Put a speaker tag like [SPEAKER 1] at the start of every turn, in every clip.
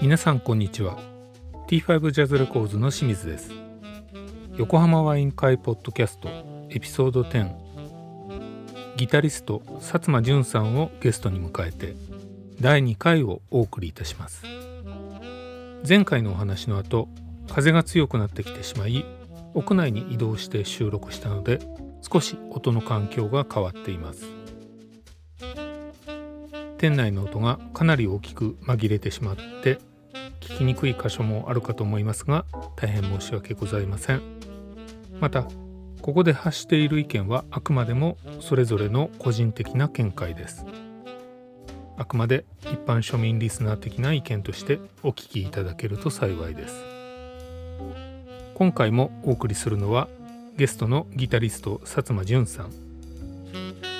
[SPEAKER 1] 皆さんこんにちは。T5 ジャズレコーズの清水です。横浜ワイン会ポッドキャストエピソード10ギタリスト薩摩淳さんをゲストに迎えて第2回をお送りいたします。前回のお話の後風が強くなってきてしまい屋内に移動して収録したので少し音の環境が変わっています。店内の音がかなり大きく紛れてしまって聞きにくい箇所もあるかと思いますが大変申し訳ございません。またここで発している意見はあくまでもそれぞれの個人的な見解です。あくまで一般庶民リスナー的な意見としてお聞きいただけると幸いです。今回もお送りするのはゲストのギタリスト薩摩淳さん。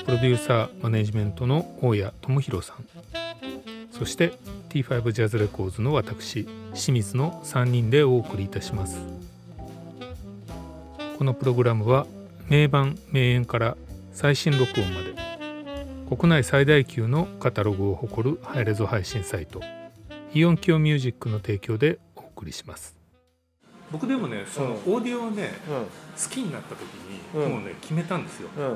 [SPEAKER 1] プロデューサーマネジメントの大谷智弘さん。そして T5 ジャズレコーズの私清水の3人でお送りいたします。このプログラムは名盤名演から最新録音まで国内最大級のカタログを誇るハイレゾ配信サイトイオンキオミュージックの提供でお送りします。僕でもねそのオーディオをね、好きになった時に、もうね決めたんですよ、も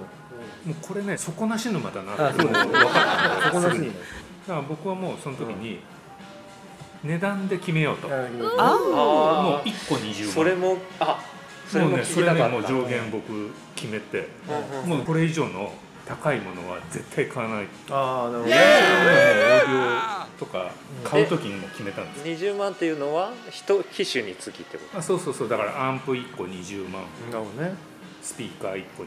[SPEAKER 1] うこれね底なし沼だなって分かった底なし。だから僕はもうその時に、値段で決めようと、もう1個20万
[SPEAKER 2] それもあ
[SPEAKER 1] それもねそれねもう上限僕決めて、もうこれ以上の高いものは絶対買わない。
[SPEAKER 3] ああなるほど。
[SPEAKER 1] ねオーディオとか買う時にも決めたんです
[SPEAKER 2] 20万っていうのは一機種につきってこと
[SPEAKER 1] あそうそうそうだからアンプ1個20万
[SPEAKER 3] なるほどね
[SPEAKER 1] スピーカー1個20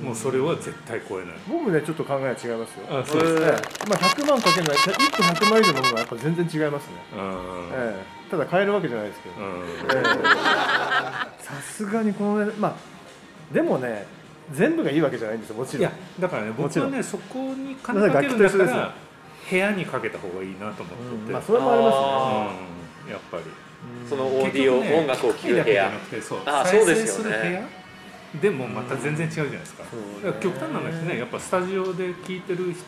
[SPEAKER 1] 万もうそれは絶対超えない
[SPEAKER 3] 僕ねちょっと考えは違いますよ
[SPEAKER 1] あそうですね
[SPEAKER 3] ええまあ100万かけない1個100万以上のものはやっぱ全然違いますね、
[SPEAKER 1] うん
[SPEAKER 3] ええただ買えるわけじゃないですけどさすがにこのねまあでもね全部がいいわけじゃないんですよもちろん。
[SPEAKER 1] いやだからね
[SPEAKER 3] もちろん。
[SPEAKER 1] 僕はねそこに金かけるんだ
[SPEAKER 3] 楽器と一緒ですよ
[SPEAKER 1] から部屋にかけた方がいいなと思ってて、
[SPEAKER 3] うんまあそれもありますね。
[SPEAKER 2] あ
[SPEAKER 1] うんやっぱり。
[SPEAKER 2] そのオーディオ、音楽を聴く部
[SPEAKER 1] 機械だけじゃ
[SPEAKER 2] 屋
[SPEAKER 1] なくてそう
[SPEAKER 2] あ
[SPEAKER 1] 再
[SPEAKER 2] そうですよね。
[SPEAKER 1] 生する部屋？でもまた全然違うじゃないですか,、極端な話ねやっぱスタジオで聴いてる人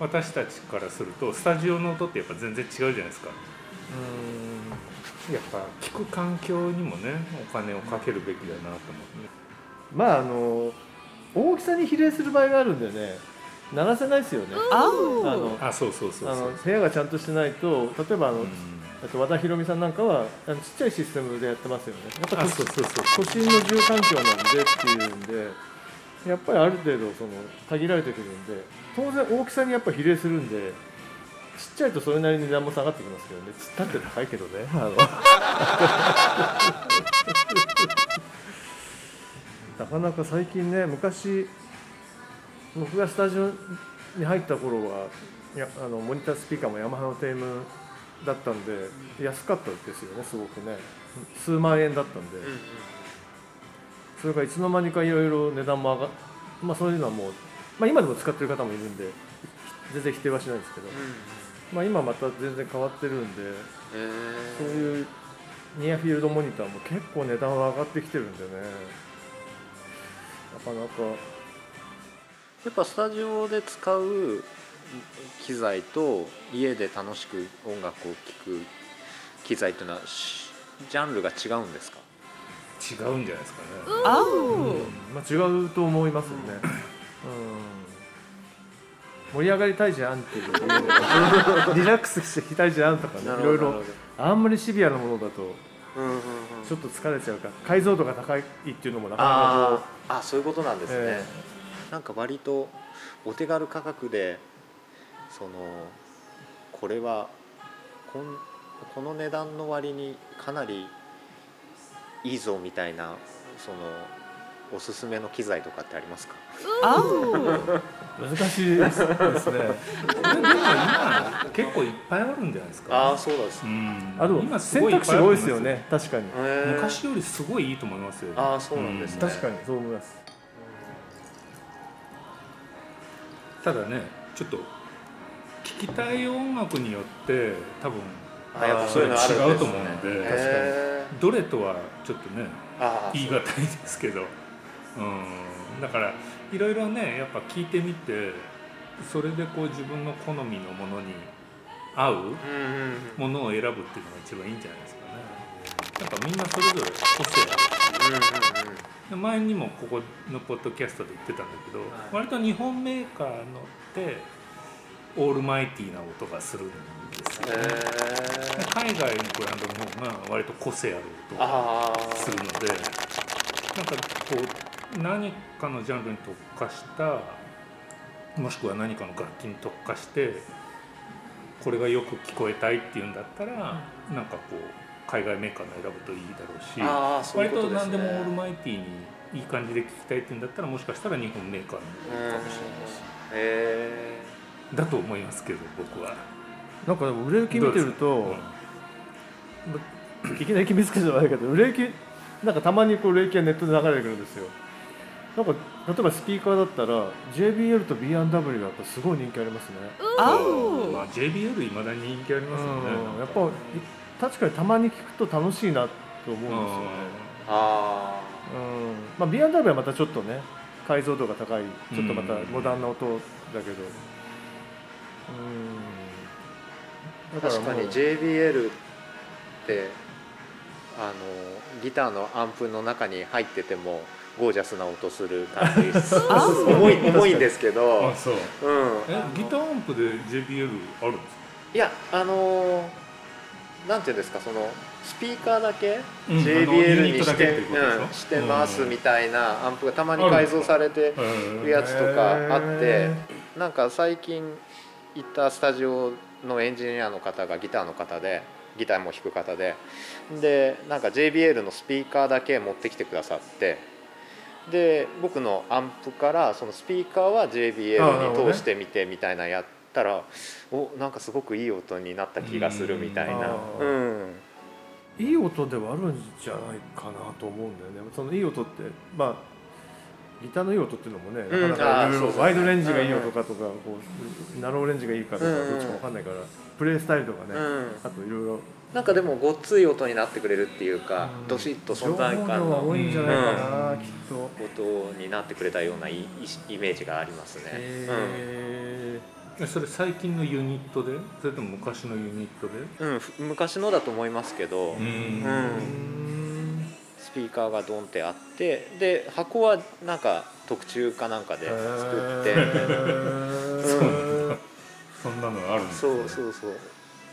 [SPEAKER 1] 私たちからするとスタジオの音ってやっぱ全然違うじゃないですか。やっぱ聴く環境にもねお金をかけるべきだなと思って。
[SPEAKER 3] まああの大きさに比例する場合があるんでね。鳴らせないですよね。あの
[SPEAKER 1] あそうそうそう
[SPEAKER 3] あ
[SPEAKER 1] そう。
[SPEAKER 3] の部屋がちゃんとしてないと例えばあの、
[SPEAKER 1] うん
[SPEAKER 3] あと和田博美さんなんかはあのちっちゃいシステムでやってますよね。やっぱ
[SPEAKER 1] そうそうそう
[SPEAKER 3] 都心の住環境なんでっていうんでやっぱりある程度その限られてくるんで当然大きさにやっぱ比例するんでちっちゃいとそれなりに値段も下がってきますけどね。つったって高いけどね。あの なかなか最近ね昔僕がスタジオに入った頃はいやあのモニタースピーカーもヤマハのテームだったんで安かったですよねすごくね。数万円だったんで、それがいつの間にかいろいろ値段も上がっまあそういうのはもう、まあ、今でも使ってる方もいるんで全然否定はしないですけど、まあ、今また全然変わってるんでそういうニアフィールドモニターも結構値段は上がってきてるんでね。なかなか。
[SPEAKER 2] やっぱスタジオで使う機材と家で楽しく音楽を聴く機材というのはしジャンルが違うんですか？
[SPEAKER 1] 違うんじゃないですかね。
[SPEAKER 3] まあ、違うと思いますよね、うん、盛り上がりたいじゃんっていう リラックスしてきたいじゃんとかねいろいろあんまりシビアなものだと
[SPEAKER 2] うんうんうん。
[SPEAKER 3] ちょっと疲れちゃうから解像度が高いっていうのもなかなか
[SPEAKER 2] あーあそういうことなんですね、
[SPEAKER 3] え
[SPEAKER 2] なんか割とお手軽価格でそのこれはこんこの値段の割にかなりいいぞみたいなそのおすすめの機材とかってありますか？
[SPEAKER 3] 難しいですね。
[SPEAKER 1] でも今結構いっぱいあるんじゃないですか。
[SPEAKER 2] ああそうです、
[SPEAKER 1] うん。
[SPEAKER 3] あでも
[SPEAKER 1] 今す
[SPEAKER 3] 選択肢が多いですよね。確かに。
[SPEAKER 1] 昔よりすごいいいと思いますよ。
[SPEAKER 2] ああそうなんですね、
[SPEAKER 3] 確かにそう思います。
[SPEAKER 1] ただねちょっと聴きたい音楽によって多分
[SPEAKER 2] あやっぱそういうのあるんですね。
[SPEAKER 1] 違うと思うので。
[SPEAKER 2] へ
[SPEAKER 1] どれとはちょっとね言い難いですけど、うん、だからいろいろねやっぱ聞いてみてそれでこう自分の好みのものに合うものを選ぶっていうのが一番いいんじゃないですかね。なんかみんなそれぞれ個性ある。
[SPEAKER 2] うんうん
[SPEAKER 1] 前にもここのポッドキャストで言ってたんだけど、
[SPEAKER 2] はい
[SPEAKER 1] 割と日本メーカーのってオールマイティーな音がするんですよね、
[SPEAKER 2] へー。
[SPEAKER 1] 海外のブランドの方が割と個性ある音がするのでなんかこう何かのジャンルに特化したもしくは何かの楽器に特化してこれがよく聞こえたいっていうんだったら、なんかこう海外メーカーの選ぶといいだろうし割
[SPEAKER 2] と
[SPEAKER 1] 何でもオールマイティーにいい感じで聞きたいっていうんだったらもしかしたら日本メーカーのかもしれないし
[SPEAKER 2] へ
[SPEAKER 1] だと思いますけど僕は。
[SPEAKER 3] なんかでも売れ行き見てると
[SPEAKER 1] うん。
[SPEAKER 3] いきなり決めつけじゃないけど売れ行きなんかたまにこう売れ行きがネットで流れてくるんですよなんか例えばスピーカーだったら JBL と B&W がやっぱすごい人気ありますね。
[SPEAKER 4] あ
[SPEAKER 1] まあ、JBL いまだに人気ありますよね。
[SPEAKER 3] うん。やっぱ確かにたまに聞くと楽しいなと思うんですよね。
[SPEAKER 2] ー。あ
[SPEAKER 3] うん。まあ、B&W はまたちょっとね解像度が高いちょっとまたモダンな音だけど。うん。
[SPEAKER 2] あ確かに JBL ってあのギターのアンプの中に入っててもゴージャスな音する感じ。
[SPEAKER 4] あ
[SPEAKER 2] 重い重いんですけど。
[SPEAKER 1] あ、そう。
[SPEAKER 2] うん、
[SPEAKER 1] え、ギターアンプで JBL あるんですか？
[SPEAKER 2] いやあのなんていうんですかそのスピーカーだけ JBL にして,、
[SPEAKER 1] う
[SPEAKER 2] ん、してます
[SPEAKER 1] うん
[SPEAKER 2] みたいなアンプがたまに改造されてるやつとかあって
[SPEAKER 3] へ
[SPEAKER 2] なんか最近行ったスタジオのエンジニアの方がギターの方でギターも弾く方ででなんか JBL のスピーカーだけ持ってきてくださってで僕のアンプからそのスピーカーは JBL に通してみてみたいなやったらおなんかすごくいい音になった気がするみたいな。うん。
[SPEAKER 3] いい音ではあるんじゃないかなと思うんだよね。そのいい音ってまあギターのいい音っていうのもね、
[SPEAKER 2] うん。
[SPEAKER 3] なかなかいろいろワイドレンジがいい音かとか、こうナローレンジがいいかとか、
[SPEAKER 2] うん。
[SPEAKER 3] どっちかわかんないからプレイスタイルとかね、
[SPEAKER 2] うん。
[SPEAKER 3] あといろいろ
[SPEAKER 2] なんかでもごっつい音になってくれるっていうか
[SPEAKER 3] うん。
[SPEAKER 2] どしっと存在感の
[SPEAKER 3] 多いんじゃないかな、きっと。
[SPEAKER 2] 音になってくれたようないイイメージがありますね。
[SPEAKER 3] へ
[SPEAKER 1] えそれ最近のユニットで、それとも昔のユニットで？
[SPEAKER 2] うん、ふ昔のだと思いますけど、
[SPEAKER 1] ん。
[SPEAKER 3] ーうん。
[SPEAKER 2] スピーカーがドンってあってで箱はなんか特注かなんかで作って。
[SPEAKER 3] へー。
[SPEAKER 1] そうそんなのあるんです
[SPEAKER 2] そ
[SPEAKER 1] ね。
[SPEAKER 2] うそうそう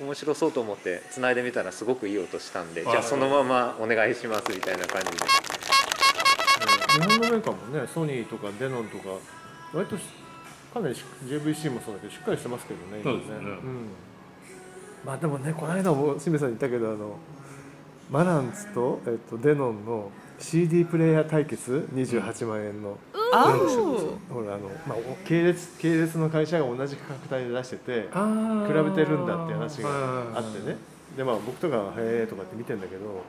[SPEAKER 2] 面白そうと思って繋いでみたらすごくいい音したんで
[SPEAKER 1] あ
[SPEAKER 2] じゃあそのままお願いしますみたいな感じで、
[SPEAKER 3] 日本のメーカーもねソニーとかデノンとか割としかなりし JVC もそうだけどしっかりしてますけどね今
[SPEAKER 1] そうですね。
[SPEAKER 3] ん。まあでもねこの間も清水さんに言ったけどあのマランツと、えっと、デノンの CD プレイヤー対決28万円の、
[SPEAKER 4] あ
[SPEAKER 1] なん
[SPEAKER 3] ほらあの、まあ、お系列系列の会社が同じ価格帯で出してて比べてるんだって話があ
[SPEAKER 1] はい
[SPEAKER 3] ってね。でまあ僕とかは「へえ」とかって見てんだけど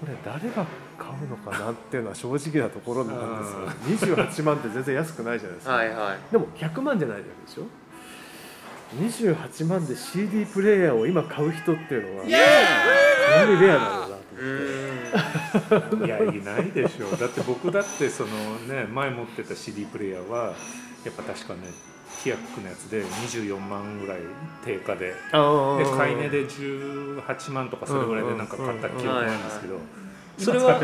[SPEAKER 3] これ誰が買うのかなっていうのは正直なところなんですよ。28万って全然安くないじゃないですか。
[SPEAKER 2] はいはい。
[SPEAKER 3] でも100万じゃないでしょ？28万で CD プレイヤーを今買う人っていうのはかなりレアなん
[SPEAKER 1] いやいないでしょう。だって僕だってそのね前持ってた CD プレイヤーはやっぱ確かねティアックのやつで24万ぐらい定価で。で買い値で18万とかそれぐらいでなんか買った記憶なんですけど
[SPEAKER 2] それは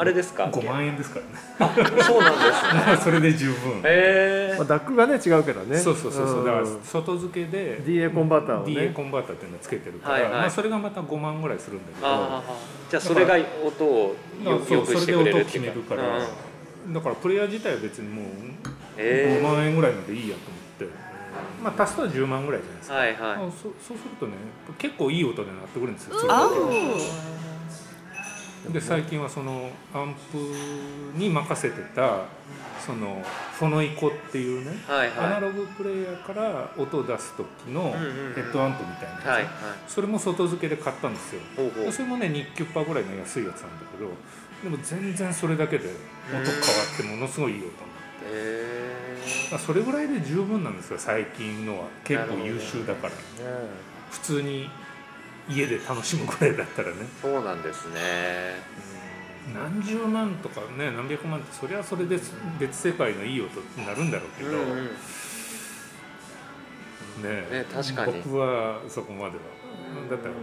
[SPEAKER 2] あれですか
[SPEAKER 1] ？5万円ですからね。
[SPEAKER 2] そうなんですね。
[SPEAKER 1] それで十分。
[SPEAKER 2] へ
[SPEAKER 3] まあ、ダックがね違うけどね。
[SPEAKER 1] そうそうそうそう。だから
[SPEAKER 3] ん
[SPEAKER 1] 外付けで
[SPEAKER 3] DA コンバーターをね。
[SPEAKER 1] DA コンバーターっていうのをつけてるから、
[SPEAKER 2] はいはい。
[SPEAKER 1] まあ、それがまた5万ぐらいするんだけど。
[SPEAKER 2] ああじゃあそれが音をよ
[SPEAKER 1] そう
[SPEAKER 2] よくしてくれるっていうか。
[SPEAKER 1] それで音を決めるから。
[SPEAKER 2] うん。
[SPEAKER 1] だからプレイヤー自体は別にもう5
[SPEAKER 2] え
[SPEAKER 1] 万円ぐらいのでいいやと思って、まあ足すと10万ぐらいじゃないですか、
[SPEAKER 2] ーはいはい。
[SPEAKER 1] あそそうするとね結構いい音で鳴ってくるんですよ。それ
[SPEAKER 4] あ
[SPEAKER 1] だけで最近はそのアンプに任せてたそのフォノイコっていうね、
[SPEAKER 2] はい
[SPEAKER 1] アナ
[SPEAKER 2] は
[SPEAKER 1] ログプレイヤーから音を出す時のヘッドアンプみたいなやつ、
[SPEAKER 2] いはいはい。
[SPEAKER 1] それも外付けで買ったんですよ。でそれもね2キュッパーぐらいの安いやつなんだけどでも全然それだけで音変わってものすごいいい音になって。
[SPEAKER 2] え
[SPEAKER 1] まあそれぐらいで十分なんですよ最近のは。結構優秀だから。
[SPEAKER 3] ね。
[SPEAKER 1] 普通に家で楽しむぐらいだったらね。
[SPEAKER 2] そうなんですね。
[SPEAKER 1] 何十万とかね何百万ってそりゃそれで別世界のいい音になるんだろうけど、
[SPEAKER 2] うんうん。
[SPEAKER 1] ね
[SPEAKER 2] ね確かに。
[SPEAKER 1] 僕はそこまでは。だったらもう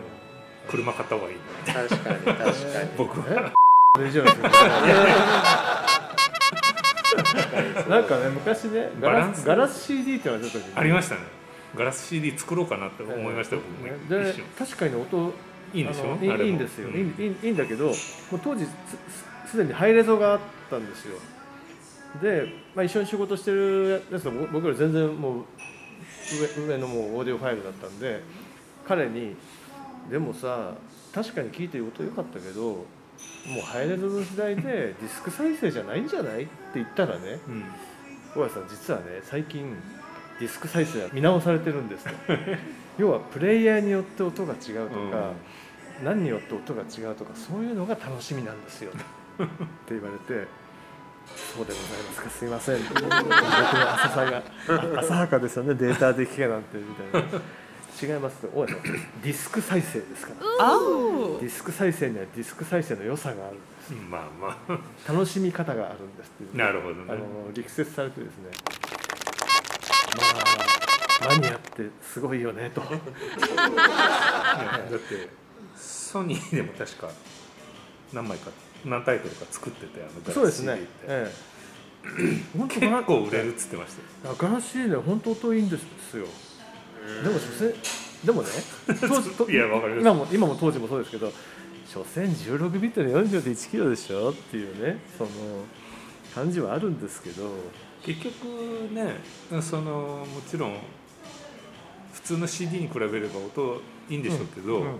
[SPEAKER 1] 車買った方がいい。
[SPEAKER 2] 確かに確かに。
[SPEAKER 1] 僕は。
[SPEAKER 3] それ以上です なんかね昔ねガラ
[SPEAKER 1] ス
[SPEAKER 3] ス。ガラス CD っていうのがちょっと
[SPEAKER 1] ありましたねガラス CD 作ろうかなって思いましたよ、僕も
[SPEAKER 3] で
[SPEAKER 1] 一瞬。
[SPEAKER 3] 確かに音
[SPEAKER 1] いいんでしょ？
[SPEAKER 3] いいんですよ、
[SPEAKER 1] うん。
[SPEAKER 3] いいいいんだけどもう当時すでにハイレゾがあったんですよ。で、まあ、一緒に仕事してるやつと僕僕より全然もう上上のもうオーディオファイルだったんで彼に「でもさ確かに聞いてる音良かったけどもうハイレゾの時代でディスク再生じゃないんじゃない?」って言ったらね
[SPEAKER 1] うん。
[SPEAKER 3] 小林さん実はね最近ディスク再生は見直されてるんですと 要はプレイヤーによって音が違うとか、何によって音が違うとかそういうのが楽しみなんですよ。って言われて「そうでございますかすいません」僕の浅さがあ浅はかですよねデータで聞けなんてみたいな。違いますと大家さんディスク再生ですから。
[SPEAKER 4] お
[SPEAKER 3] ディスク再生にはディスク再生の良さがあるんです。
[SPEAKER 1] まあまあ。
[SPEAKER 3] 楽しみ方があるんですっていう。
[SPEAKER 1] なるほどね。
[SPEAKER 3] あの力説されてですねまあマニアってすごいよねと。
[SPEAKER 1] だってソニーでも確か何枚か何タイトルか作っててあのガラス
[SPEAKER 3] そうですね。
[SPEAKER 1] CD って、
[SPEAKER 3] ええ。本当
[SPEAKER 1] 結構売れるっつってましたよ。
[SPEAKER 3] ガラス CD ね本当音いいんですよでも所詮でもね 当時と
[SPEAKER 1] いやわかります。
[SPEAKER 3] 今も今も当時もそうですけど所詮16ビットの40で1キロでしょっていうねその感じはあるんですけど
[SPEAKER 1] 結局ねそのもちろん普通の CD に比べれば音いいんでしょうけど、
[SPEAKER 3] うん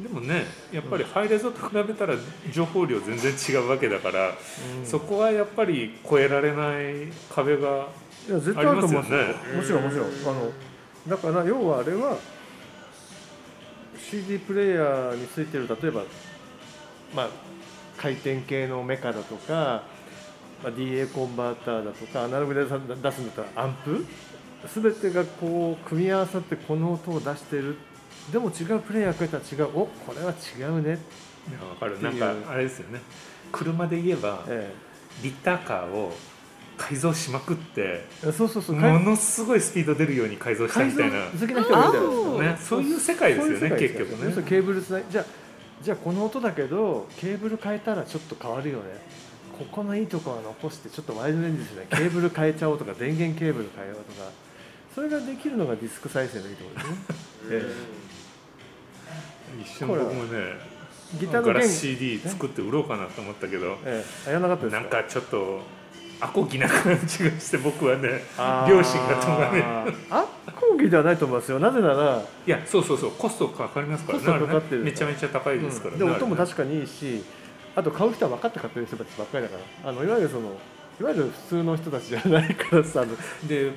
[SPEAKER 1] でもねやっぱりハイレゾと比べたら情報量全然違うわけだから、
[SPEAKER 3] うん。
[SPEAKER 1] そこはやっぱり超えられない壁が
[SPEAKER 3] あると思うんですよ。
[SPEAKER 1] あり
[SPEAKER 3] もちろんもちろん。あのだから要はあれは CD プレイヤーについてる例えばまあ回転系のメカだとか、まあ、DA コンバーターだとかアナログで出すんだったらアンプ？全てがこう組み合わさってこの音を出してる。でも違うプレイヤーが来たら違う。おこれは違うね、
[SPEAKER 1] わかる。なんかあれですよね。車で言えば
[SPEAKER 3] え
[SPEAKER 1] リッターカーを改造しまくって
[SPEAKER 3] え、そうそうそう。
[SPEAKER 1] ものすごいスピード出るように改造したみたいな、
[SPEAKER 3] 好きな人がいるじゃないですか
[SPEAKER 1] ね、そういう世界ですよ。ね結局ね。
[SPEAKER 3] ケーブルつないじゃあじゃあこの音だけどケーブル変えたらちょっと変わるよねここのいいとこは残してちょっとワイドレンジですねケーブル変えちゃおうとか電源ケーブル変えようとか。それができるのがディスク再生のいいところですね、え
[SPEAKER 1] 一瞬僕もね
[SPEAKER 3] えギターの弦。
[SPEAKER 1] ガラス CD 作って売ろうかなと思ったけど
[SPEAKER 3] ええ。あやらなかった
[SPEAKER 1] なんかちょっとアコギな感じがして僕はね両親が止まれ
[SPEAKER 3] あコーギーではないと思いますよ。なぜなら、
[SPEAKER 1] いやそうそうそう。コストかかりますからね。めちゃめちゃ高いですからね、
[SPEAKER 3] で音も確かにいいしあと買う人は分かって買ってる人たちばっかりだから。あのいわゆるそのいわゆる普通の人たちじゃないからさ
[SPEAKER 1] で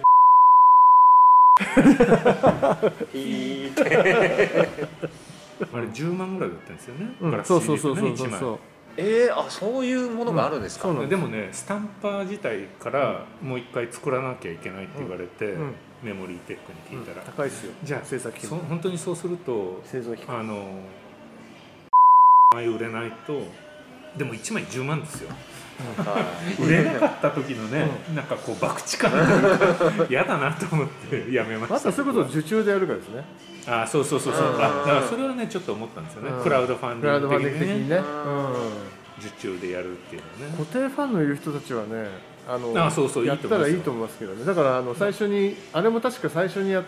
[SPEAKER 2] いいって
[SPEAKER 1] あれ10万ぐらいだったんですよね、
[SPEAKER 3] うんそうそうそう
[SPEAKER 1] ってね1枚
[SPEAKER 3] そうそうそう
[SPEAKER 2] えー、あそういうものがあるんですか、
[SPEAKER 3] そうなん
[SPEAKER 1] でもねスタンパー自体からもう一回作らなきゃいけないって言われて、
[SPEAKER 3] うん。
[SPEAKER 1] メモリーテックに聞いたら、
[SPEAKER 3] 高いですよ。
[SPEAKER 1] じゃあ
[SPEAKER 3] 制作費
[SPEAKER 1] 本当にそうすると
[SPEAKER 3] 製造費
[SPEAKER 1] あの枚売れないとでも1枚10万ですよ。
[SPEAKER 2] はい
[SPEAKER 1] 売れなかった時のね、なんかこう博打感というか嫌だなと思ってやめました。
[SPEAKER 3] またそういうことを受注でやるからですね。
[SPEAKER 1] あそうそうそうそう。
[SPEAKER 2] うん。
[SPEAKER 1] あだからそれはねちょっと思ったんですよね、
[SPEAKER 3] うん。
[SPEAKER 1] クラウドファンデ
[SPEAKER 3] ィン
[SPEAKER 1] グ的にね。
[SPEAKER 3] グ的にね、
[SPEAKER 1] 受注でやるっていうの
[SPEAKER 3] うん、
[SPEAKER 1] ね。
[SPEAKER 3] 固定ファンのいる人たちはねあの
[SPEAKER 1] あそうそういい
[SPEAKER 3] やったらいいと思いますけどね。だからあの最初にあれも確か最初にやった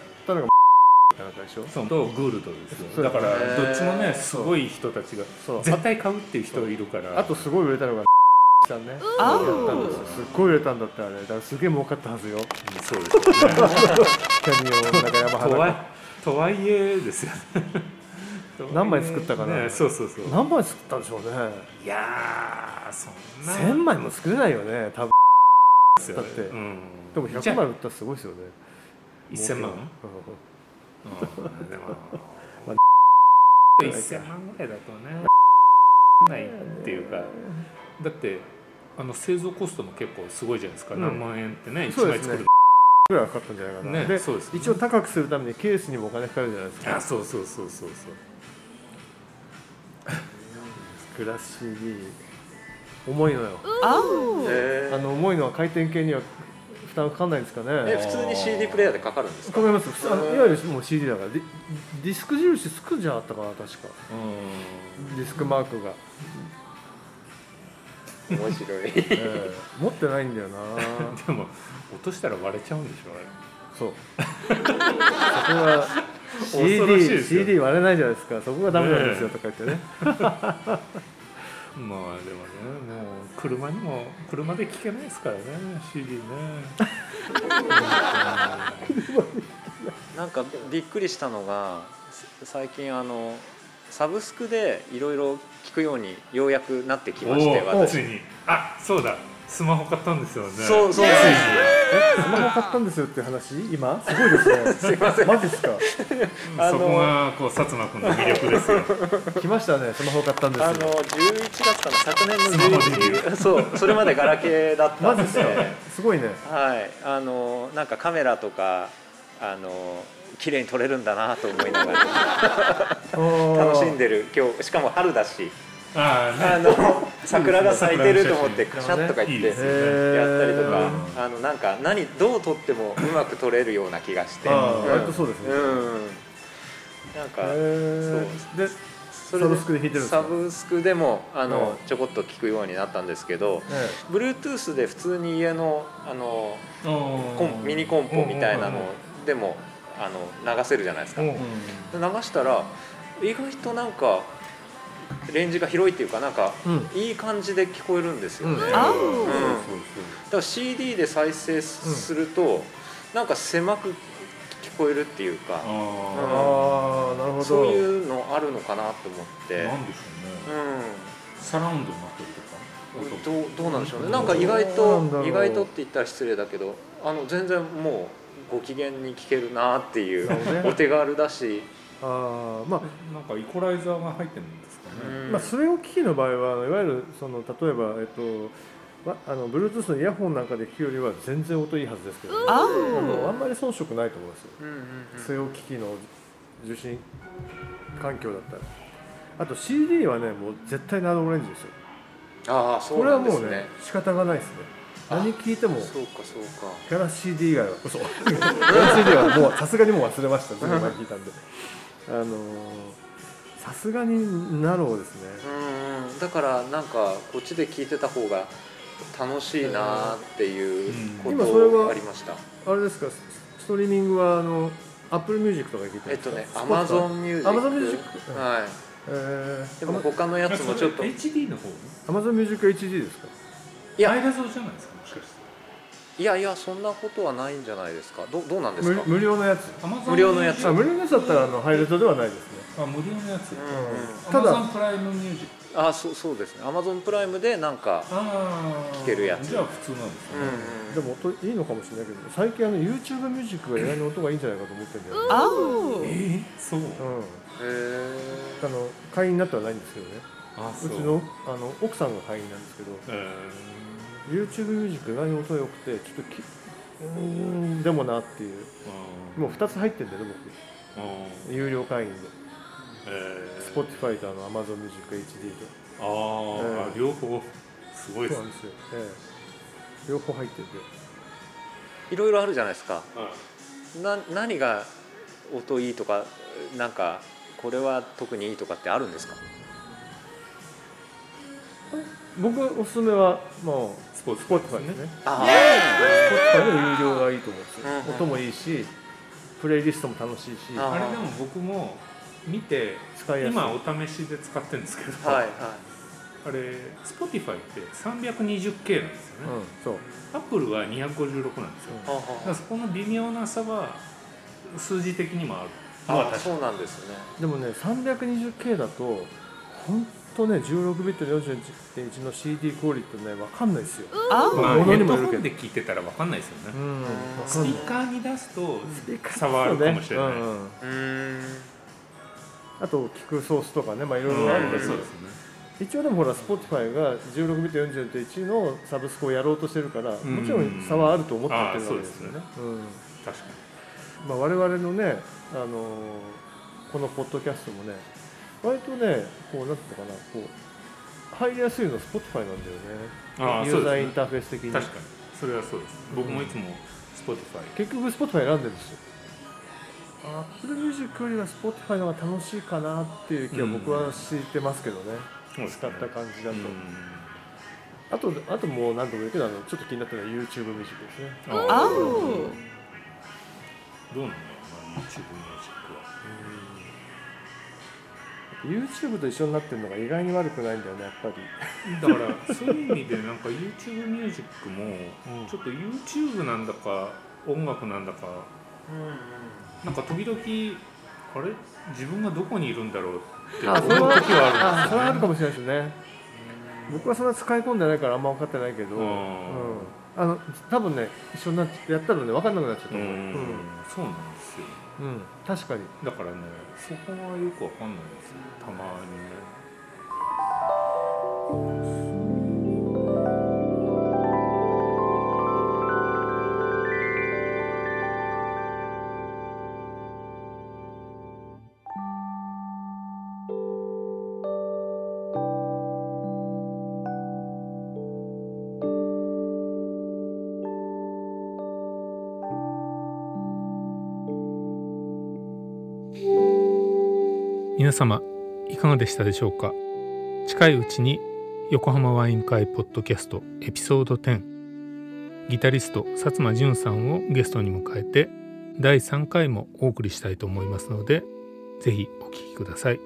[SPEAKER 3] のがかなんかでしょ
[SPEAKER 1] そう。とグールドですよだからどっちもねすごい人たちが
[SPEAKER 3] そう。
[SPEAKER 1] 絶対買うっていう人がいるから。
[SPEAKER 3] あとすごい売れたのがさんね。
[SPEAKER 4] あ
[SPEAKER 3] やったんですよ。すっごい売れたんだってあれ。だからすげえ儲かったはずよ。
[SPEAKER 1] うんそうです。よね
[SPEAKER 3] キャニオンなんかヤマハなんか
[SPEAKER 1] とはいとはいえですよね。
[SPEAKER 3] 何枚作ったかな。
[SPEAKER 1] ねそうそうそう。
[SPEAKER 3] 何枚作ったんでしょうね。
[SPEAKER 1] いやーそんな。
[SPEAKER 3] 1000枚も作れないよね多分。だって。
[SPEAKER 1] うん。
[SPEAKER 3] でも100枚売ったらすごいですよね。
[SPEAKER 1] 1000万？
[SPEAKER 3] 儲
[SPEAKER 1] うんでも
[SPEAKER 3] ま
[SPEAKER 1] 1000万ぐらいだとねないっていうかだってあの製造コストも結構すごいじゃないですか、
[SPEAKER 3] うん。
[SPEAKER 1] 何万円ってね1
[SPEAKER 3] そうですね。
[SPEAKER 1] 枚作る。
[SPEAKER 3] ぐらいかかったんじゃないかな、
[SPEAKER 1] ね
[SPEAKER 3] で
[SPEAKER 1] そうですね。
[SPEAKER 3] 一応高くするためにケースにもお金かかるじゃないですか。
[SPEAKER 1] あそうそうそうそうそう。
[SPEAKER 3] グラス CD 重いのよ。
[SPEAKER 4] Oh.
[SPEAKER 2] へ
[SPEAKER 3] あの重いのは回転系には負担かかんないんですか
[SPEAKER 2] え
[SPEAKER 3] ね
[SPEAKER 2] 普通に CD プレイヤーでかかるんですか？
[SPEAKER 3] かかります。あのいわゆるもう CD だから。ディスク印つくじゃあったかな確か。ディスクマークが、
[SPEAKER 2] 面白い。
[SPEAKER 3] ええ。持ってないんだよな。
[SPEAKER 1] でも落としたら割れちゃうんでしょあれ。
[SPEAKER 3] そう。そこが CD, CD 割れないじゃないですか。そこがダメなんですよとか言ってね
[SPEAKER 1] まあでもねもう車にも車で聴けないですからね CD ね。
[SPEAKER 2] なんかびっくりしたのが最近あのサブスクでいろいろ聞くようにようやくなってきまして私。
[SPEAKER 1] あそうだスマホ買ったんですよね。
[SPEAKER 2] そうそう
[SPEAKER 1] ついに
[SPEAKER 3] えスマホ買ったんですよって話？今？すごいですね。すいません。マジですか？
[SPEAKER 2] あの
[SPEAKER 1] そこがこう薩摩君の魅力ですよ。
[SPEAKER 3] 来ましたねスマホ買ったんですよ。
[SPEAKER 2] あの11月かな昨年の
[SPEAKER 1] スマホデビュ
[SPEAKER 2] 11そうそれまでガラケーだったんで
[SPEAKER 3] マジですかすごいね。
[SPEAKER 2] はい。あのなんかカメラとかあの綺麗に撮れるんだなと思いながら。楽しん
[SPEAKER 3] で
[SPEAKER 2] でる。今日しかも春だし
[SPEAKER 1] ああね。
[SPEAKER 2] あの桜が咲いてると思ってカシャッとか言ってやったりとか
[SPEAKER 3] へ
[SPEAKER 2] あのなんか何どう撮ってもうまく撮れるような気がして。
[SPEAKER 3] 割とそうですね。
[SPEAKER 2] うん。なんか
[SPEAKER 3] へ
[SPEAKER 2] そう。
[SPEAKER 3] でサブスクで弾いてる
[SPEAKER 2] サブスクでもあの
[SPEAKER 3] うん。
[SPEAKER 2] ちょこっと聞くようになったんですけど
[SPEAKER 3] え
[SPEAKER 2] Bluetooth で普通に家のあのコ
[SPEAKER 1] コ
[SPEAKER 2] ンミニコンポみたいなのでもあの流せるじゃないですか。
[SPEAKER 1] うん
[SPEAKER 2] 流したら意外となんかレンジが広いっていうかなんか
[SPEAKER 3] うん。
[SPEAKER 2] いい感じで聞こえるんですよね、
[SPEAKER 3] うん。
[SPEAKER 2] だか
[SPEAKER 4] Oh.
[SPEAKER 2] ら CD で再生すると、なんか狭く聞こえるっていうか
[SPEAKER 1] あ
[SPEAKER 3] なるほど。
[SPEAKER 2] そういうのあるのかなと思って。
[SPEAKER 1] あなんでしょうね。
[SPEAKER 2] う
[SPEAKER 1] サラウンドになってるとか？
[SPEAKER 2] んどうどうなんでしょうね。なんか意外と意外とって言ったら失礼だけどあの全然もうご機嫌に聞けるなっていうお手軽だし、
[SPEAKER 3] ああまあ。
[SPEAKER 1] なんかイコライザーが入ってるんです
[SPEAKER 3] まあ、それを機器の場合はいわゆるその例えば、えっと、わあの Bluetooth のイヤホンなんかで聞くよりは全然音いいはずですけど、あのあ
[SPEAKER 4] Oh.
[SPEAKER 3] んまり遜色ないと思いますよ。
[SPEAKER 2] うんうんうん。
[SPEAKER 3] 据え置き機の受信環境だったら。あと CD はねもう絶対ナノオレンジですよ。
[SPEAKER 2] ああそう
[SPEAKER 3] これ
[SPEAKER 2] なんですね。
[SPEAKER 3] はもうね仕方がないですね。
[SPEAKER 2] あ
[SPEAKER 3] 何聞いても
[SPEAKER 2] そうかそうか。
[SPEAKER 3] ギャラ CD 以外は嘘。ギャラ CD はもうさすがにもう忘れました。ずいぶん前に聞いたんで。あのーさすがにナローですね。
[SPEAKER 2] うんうん。だからなんかこっちで聞いてた方が楽しいなっていうこ
[SPEAKER 3] うん。今それ
[SPEAKER 2] と
[SPEAKER 3] は
[SPEAKER 2] ありました、
[SPEAKER 3] あれですか？スストリーミングはあの Apple Music とかで聞いて
[SPEAKER 2] えっとね
[SPEAKER 3] るんですか
[SPEAKER 2] Amazon Music
[SPEAKER 3] Amazon Music
[SPEAKER 2] はい。
[SPEAKER 3] えー、
[SPEAKER 2] でも他のやつもちょっと。
[SPEAKER 1] HD の方
[SPEAKER 3] ？HD か？
[SPEAKER 2] いや。
[SPEAKER 1] ハイ画像じゃないですか？もしかして。
[SPEAKER 2] いやいやそんなことはないんじゃないですか。どどうなんですか？
[SPEAKER 3] 無無料のやつ。
[SPEAKER 2] 無料のやつ。
[SPEAKER 3] あ無料のやつだったらあのハイレットではないですね
[SPEAKER 1] あ無料のやつ
[SPEAKER 2] うん。
[SPEAKER 3] ただ
[SPEAKER 1] Amazon プライムミュージック
[SPEAKER 2] あそうそうですね。Amazon プライムでなんか
[SPEAKER 1] ああ
[SPEAKER 2] 聞けるやつ。
[SPEAKER 1] じゃあ普通なんです
[SPEAKER 2] うん
[SPEAKER 1] ね、
[SPEAKER 3] でも音いいのかもしれないけど最近あの YouTube ミュージックが意外に音がいいんじゃないかと思ってるんだよね、
[SPEAKER 4] Oh.
[SPEAKER 1] えー、そう。
[SPEAKER 3] うん、
[SPEAKER 2] へえ
[SPEAKER 3] あの会員になってはないんですけどね。
[SPEAKER 1] あそう。
[SPEAKER 3] うちのあの奥さんが会員なんですけど
[SPEAKER 1] え
[SPEAKER 3] YouTube ミュー。ジック意外に音良くてちょっときうーんでもなっていう。
[SPEAKER 1] ー、
[SPEAKER 3] もう2つ入ってるんだよね
[SPEAKER 1] あ
[SPEAKER 3] 僕有料会員で
[SPEAKER 1] えー、
[SPEAKER 3] Spotify とあの Amazon Music HD で
[SPEAKER 1] あー、
[SPEAKER 3] え
[SPEAKER 1] あ両方すごいですね。
[SPEAKER 3] そうなんですよ、ええ、両方入ってて。
[SPEAKER 2] いろいろあるじゃないですか。
[SPEAKER 1] はい。
[SPEAKER 2] な何が音いいとかなんかこれは特にいいとかってあるんですか？
[SPEAKER 3] 僕おすすめはもう
[SPEAKER 1] スポーツ
[SPEAKER 3] Spotify ですね。
[SPEAKER 2] あ
[SPEAKER 3] Spotify の有料がいいと思うんですよ、
[SPEAKER 2] うんうん。
[SPEAKER 3] 音もいいしプレイリストも楽しいし。
[SPEAKER 2] あ
[SPEAKER 1] あれでも僕も見て
[SPEAKER 3] 使いやすい。
[SPEAKER 1] 今お試しで使ってるんですけど、
[SPEAKER 2] あはいはい。
[SPEAKER 1] あれ Spotify って 320K なんですよね、
[SPEAKER 3] うん、そう。
[SPEAKER 1] Apple は256なんですよ、
[SPEAKER 2] は
[SPEAKER 1] だからそこの微妙な差は数字的にもある。
[SPEAKER 2] あそうなんですね。
[SPEAKER 3] でもね 320K だと本当ね16ビット41.1の CD クオリティってね分かんないですよ、
[SPEAKER 4] Oh.
[SPEAKER 1] まあ、
[SPEAKER 3] 物
[SPEAKER 1] ヘッ
[SPEAKER 3] にもよるけ
[SPEAKER 1] で聞いてたら分かんないですよね、
[SPEAKER 3] うん、
[SPEAKER 1] スピーカーに出すと
[SPEAKER 3] ピーカー
[SPEAKER 1] 差はあるかもしれない、
[SPEAKER 3] そうねうん。うんあと聞くソースとかねまあいろいろあるんだけど、一応でもほら Spotify が16ビット40.1のサブスクをやろうとしてるから、
[SPEAKER 1] ん。
[SPEAKER 3] もちろん差はあると思ってやってるわけ
[SPEAKER 1] です
[SPEAKER 3] よね。うん。
[SPEAKER 1] 確か
[SPEAKER 3] まあ、我々のね、あのーこのポッドキャストもね割とねこうなんていうのかなこう入りやすいの Spotify なんだよね。ユーザーインターフェース的に
[SPEAKER 1] に。確かに。それはそうです。僕もいつも Spotify
[SPEAKER 3] 結局 Spotify 選んでるんですよ Apple Music よりは Spotify の方が楽しいかなっていう気は僕はしてますけどね、
[SPEAKER 1] そうですね。
[SPEAKER 3] 使った感じだと、
[SPEAKER 1] うん。
[SPEAKER 3] あとあともう何度も言うけどあのちょっと気になったのは YouTube ミュージックですね。
[SPEAKER 1] あ
[SPEAKER 4] あ
[SPEAKER 1] どうなんだろうな YouTube ミュージックは
[SPEAKER 3] YouTube と一緒になってるのが意外に悪くないんだよねやっぱり。
[SPEAKER 1] だからそういう意味でなんか YouTube ミュージックも
[SPEAKER 3] うん。
[SPEAKER 1] ちょっと YouTube なんだか音楽なんだかなんか時々あれ？自分がどこにいるんだろうって思う時
[SPEAKER 3] あそれは
[SPEAKER 1] はあるんですよね。
[SPEAKER 3] あそれはあるかもしれないですね。僕はそんな使い込んでないからあんま分かってないけど、
[SPEAKER 1] うん。
[SPEAKER 3] うん。あの多分ね一緒になってやったらね分かんなくなっちゃった
[SPEAKER 1] う
[SPEAKER 3] と思う、うん。
[SPEAKER 1] んそうなんですよ。
[SPEAKER 3] うん。確かに。
[SPEAKER 1] だからねそこはよくわかんないですよ。たまにね皆様いかがでしたでしょうか？近いうちに横浜ワイン会ポッドキャストエピソード10ギタリスト薩摩淳さんをゲストに迎えて第3回もお送りしたいと思いますのでぜひお聴きください。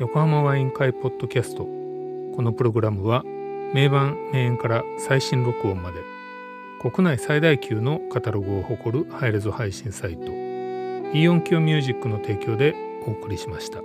[SPEAKER 1] 横浜ワイン会ポッドキャストこのプログラムは名盤名演から最新録音まで国内最大級のカタログを誇るハイレゾ配信サイト。イオンキョミュージックの提供でお送りしました。